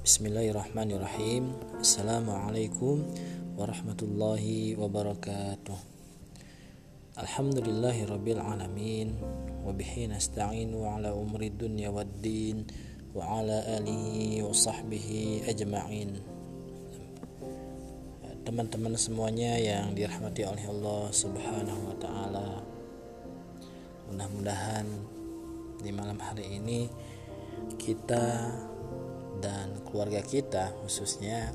Bismillahirrahmanirrahim. Assalamualaikum warahmatullahi wabarakatuh. Alhamdulillahi rabbil alamin. Wabihi nasta'inu ala umri dunya wad din. Wa ala alihi wa sahbihi ajma'in. Teman-teman semuanya yang dirahmati oleh Allah subhanahu wa ta'ala. Mudah-mudahan di malam hari ini kita dan keluarga kita khususnya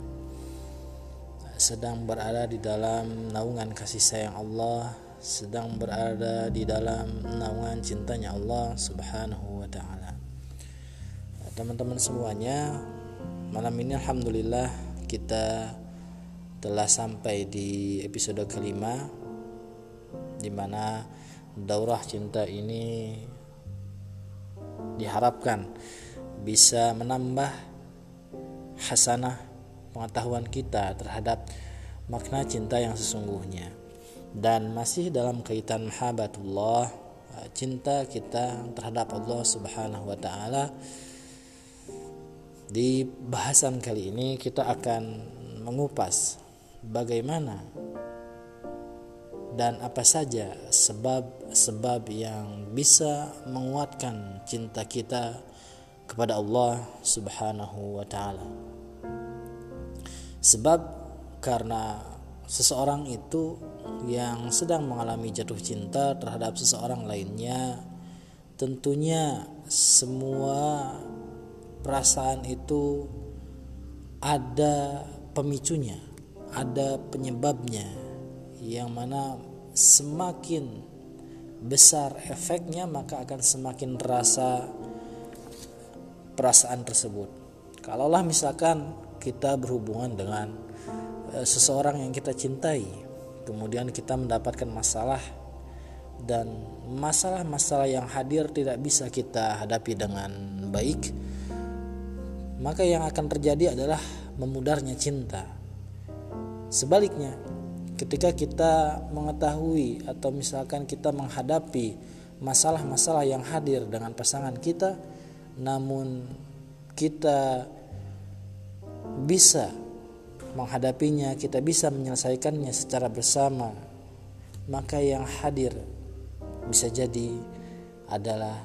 sedang berada di dalam naungan kasih sayang Allah, sedang berada di dalam naungan cintanya Allah Subhanahu wa taala. Teman-teman semuanya, malam ini alhamdulillah kita telah sampai di episode kelima di mana daurah cinta ini diharapkan bisa menambah hasanah pengetahuan kita terhadap makna cinta yang sesungguhnya. Dan masih dalam kaitan mahabbatullah cinta kita terhadap Allah Subhanahu wa taala di bahasan kali ini kita akan mengupas bagaimana dan apa saja sebab-sebab yang bisa menguatkan cinta kita kepada Allah Subhanahu wa taala. Sebab karena seseorang itu yang sedang mengalami jatuh cinta terhadap seseorang lainnya tentunya semua perasaan itu ada pemicunya, ada penyebabnya yang mana semakin besar efeknya maka akan semakin terasa perasaan tersebut. Kalaulah misalkan kita berhubungan dengan e, seseorang yang kita cintai, kemudian kita mendapatkan masalah dan masalah-masalah yang hadir tidak bisa kita hadapi dengan baik, maka yang akan terjadi adalah memudarnya cinta. Sebaliknya, ketika kita mengetahui atau misalkan kita menghadapi masalah-masalah yang hadir dengan pasangan kita, namun kita bisa menghadapinya, kita bisa menyelesaikannya secara bersama, maka yang hadir bisa jadi adalah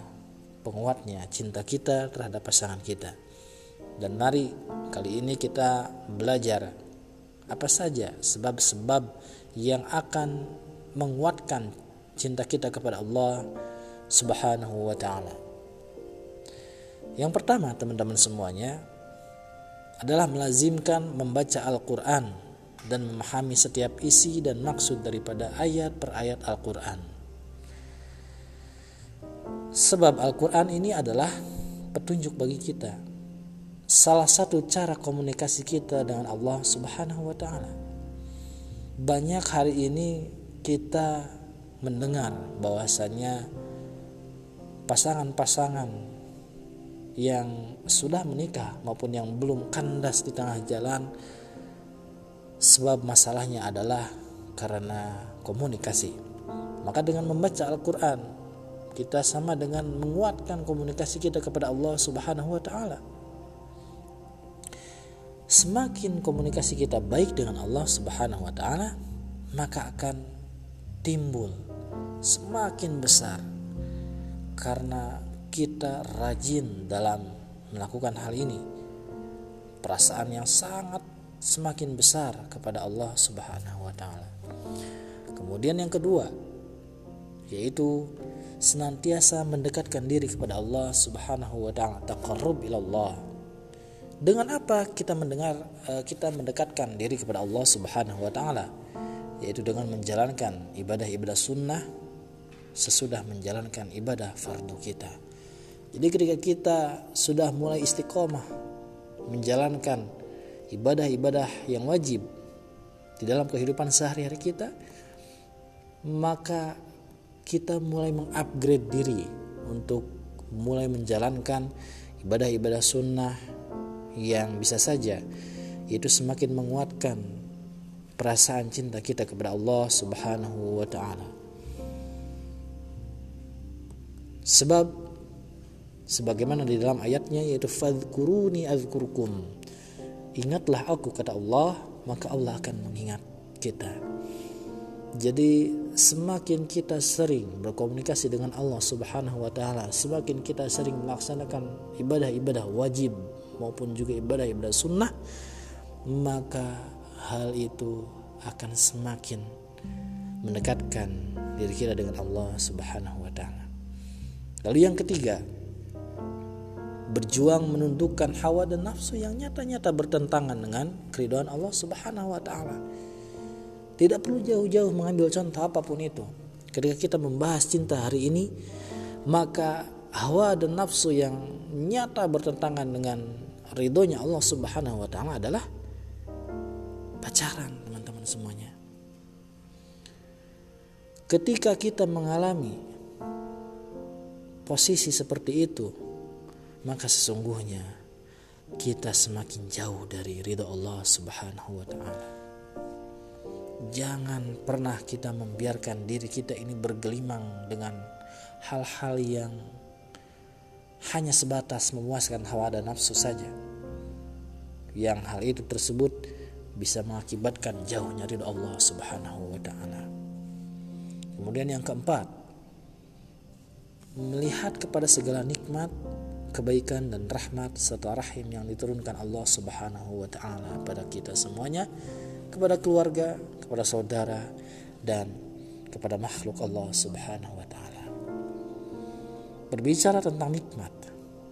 penguatnya cinta kita terhadap pasangan kita. Dan mari kali ini kita belajar apa saja sebab-sebab yang akan menguatkan cinta kita kepada Allah Subhanahu wa taala. Yang pertama, teman-teman semuanya, adalah melazimkan membaca Al-Quran dan memahami setiap isi dan maksud daripada ayat per ayat Al-Quran. Sebab Al-Quran ini adalah petunjuk bagi kita. Salah satu cara komunikasi kita dengan Allah Subhanahu wa Ta'ala. Banyak hari ini kita mendengar bahwasanya pasangan-pasangan yang sudah menikah maupun yang belum kandas di tengah jalan sebab masalahnya adalah karena komunikasi. Maka dengan membaca Al-Quran kita sama dengan menguatkan komunikasi kita kepada Allah Subhanahu wa taala. Semakin komunikasi kita baik dengan Allah Subhanahu wa taala maka akan timbul semakin besar. Karena kita rajin dalam melakukan hal ini, perasaan yang sangat semakin besar kepada Allah Subhanahu wa taala. Kemudian yang kedua yaitu senantiasa mendekatkan diri kepada Allah Subhanahu wa taala, taqarrub ilallah. Dengan apa kita mendengar eh, kita mendekatkan diri kepada Allah Subhanahu wa taala? Yaitu dengan menjalankan ibadah-ibadah sunnah sesudah menjalankan ibadah fardu kita. Jadi ketika kita sudah mulai istiqomah menjalankan ibadah-ibadah yang wajib di dalam kehidupan sehari-hari kita, maka kita mulai mengupgrade diri untuk mulai menjalankan ibadah-ibadah sunnah yang bisa saja itu semakin menguatkan perasaan cinta kita kepada Allah Subhanahu wa taala. Sebab sebagaimana di dalam ayatnya yaitu fadhkuruni azkurkum ingatlah aku kata Allah maka Allah akan mengingat kita jadi semakin kita sering berkomunikasi dengan Allah Subhanahu wa taala, semakin kita sering melaksanakan ibadah-ibadah wajib maupun juga ibadah-ibadah sunnah, maka hal itu akan semakin mendekatkan diri kita dengan Allah Subhanahu wa taala. Lalu yang ketiga, berjuang menundukkan hawa dan nafsu yang nyata-nyata bertentangan dengan keridhaan Allah Subhanahu wa taala. Tidak perlu jauh-jauh mengambil contoh apa pun itu. Ketika kita membahas cinta hari ini, maka hawa dan nafsu yang nyata bertentangan dengan ridhonya Allah Subhanahu wa taala adalah pacaran, teman-teman semuanya. Ketika kita mengalami posisi seperti itu, maka sesungguhnya kita semakin jauh dari ridho Allah Subhanahu wa taala. Jangan pernah kita membiarkan diri kita ini bergelimang dengan hal-hal yang hanya sebatas memuaskan hawa dan nafsu saja. Yang hal itu tersebut bisa mengakibatkan jauhnya ridho Allah Subhanahu wa taala. Kemudian yang keempat, melihat kepada segala nikmat, kebaikan dan rahmat serta rahim yang diturunkan Allah Subhanahu wa taala pada kita semuanya kepada keluarga, kepada saudara dan kepada makhluk Allah Subhanahu wa taala. Berbicara tentang nikmat,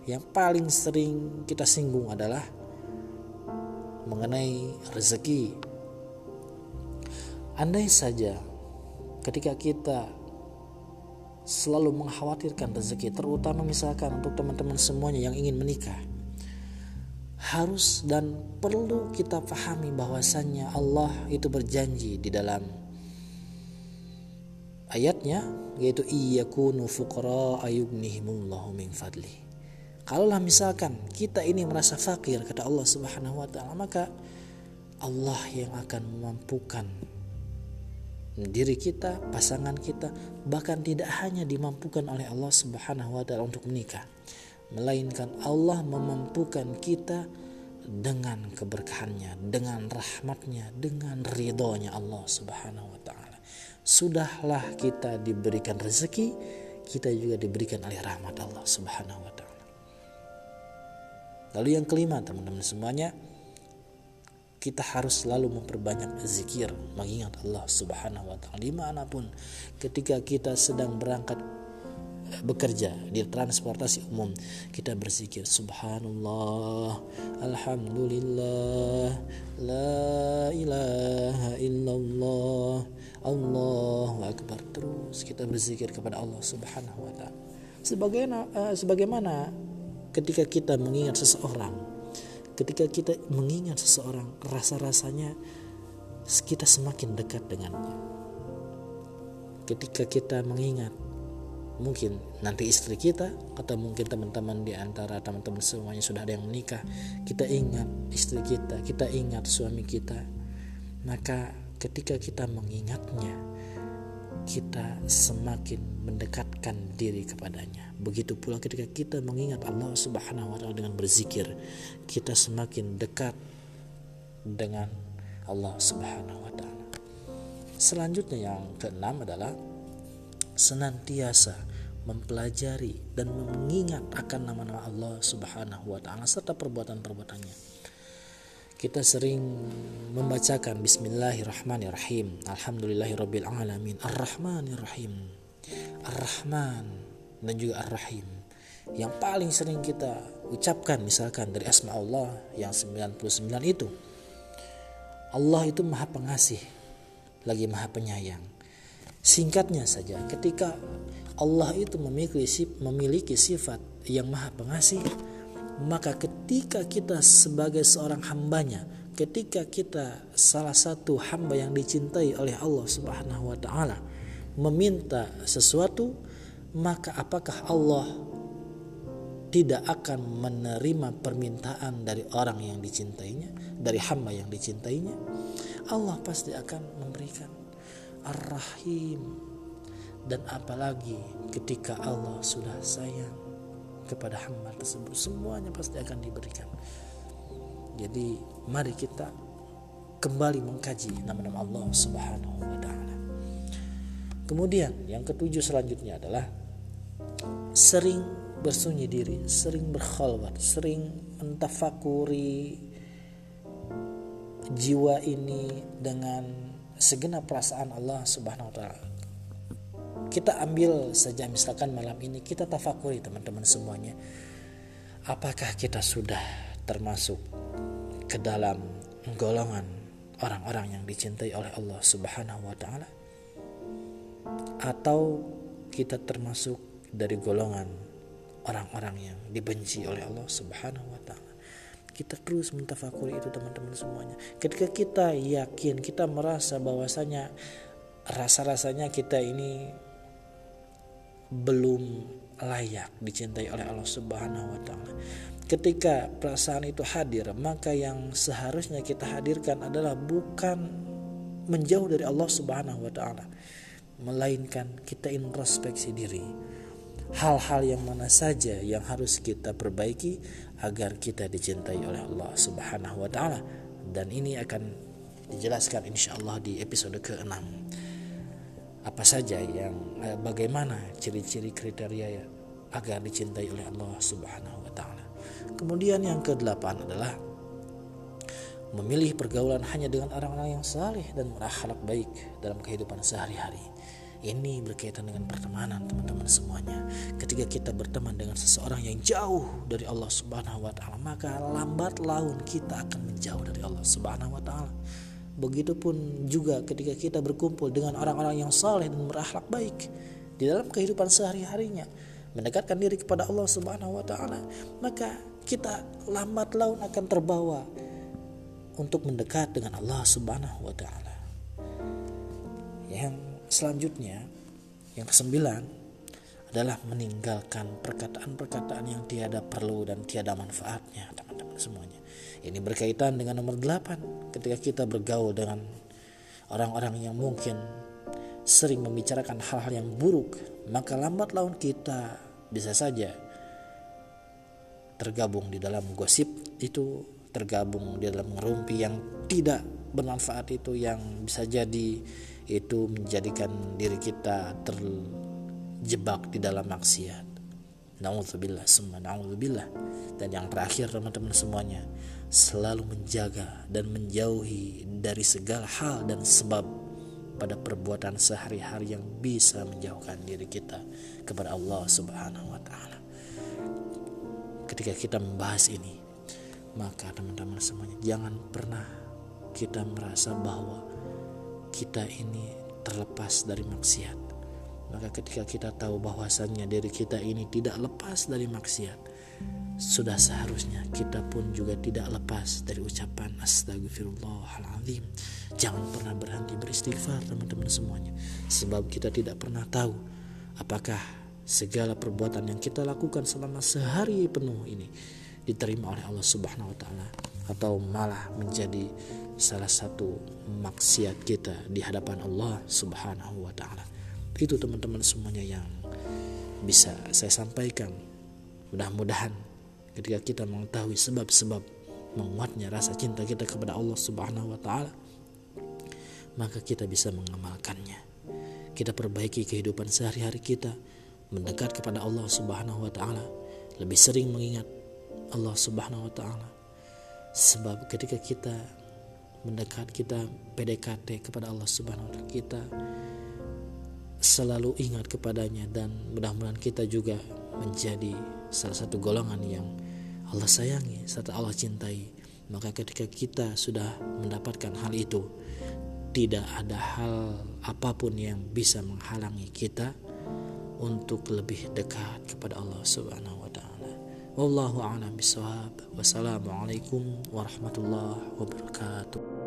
yang paling sering kita singgung adalah mengenai rezeki. Andai saja ketika kita selalu mengkhawatirkan rezeki, terutama misalkan untuk teman-teman semuanya yang ingin menikah, harus dan perlu kita pahami bahwasannya Allah itu berjanji di dalam ayatnya yaitu iyakunu fuqara ayughnihimullahu min fadli. Kalaulah misalkan kita ini merasa fakir kata Allah Subhanahu wa taala maka Allah yang akan memampukan diri kita, pasangan kita bahkan tidak hanya dimampukan oleh Allah Subhanahu wa taala untuk menikah melainkan Allah memampukan kita dengan keberkahannya, dengan rahmatnya, dengan ridhonya Allah Subhanahu wa taala. Sudahlah kita diberikan rezeki, kita juga diberikan oleh rahmat Allah Subhanahu wa taala. Lalu yang kelima, teman-teman semuanya, kita harus selalu memperbanyak zikir, mengingat Allah Subhanahu wa taala. Di mana pun ketika kita sedang berangkat bekerja di transportasi umum kita berzikir subhanallah alhamdulillah la ilaha illallah Allahu akbar. Terus kita berzikir kepada Allah subhanahu wa taala. Sebagaimana uh, sebagaimana ketika kita mengingat seseorang ketika kita mengingat seseorang rasa-rasanya kita semakin dekat dengannya. Ketika kita mengingat mungkin nanti istri kita atau mungkin teman-teman di antara teman-teman semuanya sudah ada yang menikah kita ingat istri kita kita ingat suami kita maka ketika kita mengingatnya kita semakin mendekatkan diri kepadanya begitu pula ketika kita mengingat Allah Subhanahu wa taala dengan berzikir kita semakin dekat dengan Allah Subhanahu wa taala selanjutnya yang keenam adalah senantiasa mempelajari dan mengingat akan nama-nama Allah Subhanahu wa taala serta perbuatan-perbuatannya. Kita sering membacakan bismillahirrahmanirrahim. Alhamdulillahirabbil alamin. Arrahmanirrahim. Ar-Rahman dan juga Ar-Rahim. Yang paling sering kita ucapkan misalkan dari asma Allah yang 99 itu. Allah itu Maha Pengasih lagi Maha Penyayang Singkatnya saja, ketika Allah itu memiliki, memiliki sifat yang maha pengasih, maka ketika kita sebagai seorang hambanya, ketika kita salah satu hamba yang dicintai oleh Allah Subhanahu wa taala meminta sesuatu, maka apakah Allah tidak akan menerima permintaan dari orang yang dicintainya, dari hamba yang dicintainya? Allah pasti akan memberikan Ar-Rahim dan apalagi ketika Allah sudah sayang kepada hamba tersebut semuanya pasti akan diberikan jadi mari kita kembali mengkaji nama-nama Allah Subhanahu wa taala. Kemudian yang ketujuh selanjutnya adalah sering bersunyi diri, sering berkhalwat, sering mentafakuri jiwa ini dengan segenap perasaan Allah Subhanahu wa taala. Kita ambil saja misalkan malam ini kita tafakuri teman-teman semuanya. Apakah kita sudah termasuk ke dalam golongan orang-orang yang dicintai oleh Allah Subhanahu wa taala atau kita termasuk dari golongan orang-orang yang dibenci oleh Allah Subhanahu wa taala. Kita terus mentafakuri itu teman-teman semuanya. Ketika kita yakin, kita merasa bahwasanya rasa-rasanya kita ini belum layak dicintai oleh Allah Subhanahu wa taala. Ketika perasaan itu hadir, maka yang seharusnya kita hadirkan adalah bukan menjauh dari Allah Subhanahu wa taala, melainkan kita introspeksi diri. Hal-hal yang mana saja yang harus kita perbaiki agar kita dicintai oleh Allah Subhanahu wa taala dan ini akan dijelaskan insya Allah di episode ke-6 apa saja yang eh, bagaimana ciri-ciri kriteria ya agar dicintai oleh Allah Subhanahu wa taala. Kemudian yang kedelapan adalah memilih pergaulan hanya dengan orang-orang yang saleh dan berakhlak baik dalam kehidupan sehari-hari. Ini berkaitan dengan pertemanan teman-teman semuanya. Ketika kita berteman dengan seseorang yang jauh dari Allah Subhanahu wa taala, maka lambat laun kita akan menjauh dari Allah Subhanahu wa taala. Begitupun juga ketika kita berkumpul dengan orang-orang yang saleh dan berakhlak baik di dalam kehidupan sehari-harinya mendekatkan diri kepada Allah Subhanahu wa taala, maka kita lambat laun akan terbawa untuk mendekat dengan Allah Subhanahu wa taala. Yang selanjutnya, yang kesembilan adalah meninggalkan perkataan-perkataan yang tiada perlu dan tiada manfaatnya, teman-teman semuanya. Ini berkaitan dengan nomor delapan ketika kita bergaul dengan orang-orang yang mungkin sering membicarakan hal-hal yang buruk, maka lambat laun kita bisa saja tergabung di dalam gosip itu tergabung di dalam ngerumpi yang tidak bermanfaat itu yang bisa jadi itu menjadikan diri kita terjebak di dalam maksiat. Nauzubillah, semua nauzubillah. Dan yang terakhir teman-teman semuanya, selalu menjaga dan menjauhi dari segala hal dan sebab pada perbuatan sehari-hari yang bisa menjauhkan diri kita kepada Allah Subhanahu wa taala. Ketika kita membahas ini, maka teman-teman semuanya jangan pernah kita merasa bahwa kita ini terlepas dari maksiat. Maka ketika kita tahu bahwasannya diri kita ini tidak lepas dari maksiat, sudah seharusnya kita pun juga tidak lepas dari ucapan astagfirullahaladzim jangan pernah berhenti beristighfar teman-teman semuanya sebab kita tidak pernah tahu apakah segala perbuatan yang kita lakukan selama sehari penuh ini diterima oleh Allah Subhanahu wa taala atau malah menjadi salah satu maksiat kita di hadapan Allah Subhanahu wa taala. Itu teman-teman semuanya yang bisa saya sampaikan. Mudah-mudahan ketika kita mengetahui sebab-sebab menguatnya rasa cinta kita kepada Allah Subhanahu wa taala maka kita bisa mengamalkannya kita perbaiki kehidupan sehari-hari kita mendekat kepada Allah Subhanahu wa taala lebih sering mengingat Allah Subhanahu wa taala sebab ketika kita mendekat kita PDKT kepada Allah Subhanahu wa taala kita selalu ingat kepadanya dan mudah-mudahan kita juga menjadi salah satu golongan yang Allah sayangi serta Allah cintai maka ketika kita sudah mendapatkan hal itu tidak ada hal apa pun yang bisa menghalangi kita untuk lebih dekat kepada Allah Subhanahu wa taala. Wallahu a'lam bishawab. Wassalamualaikum warahmatullahi wabarakatuh.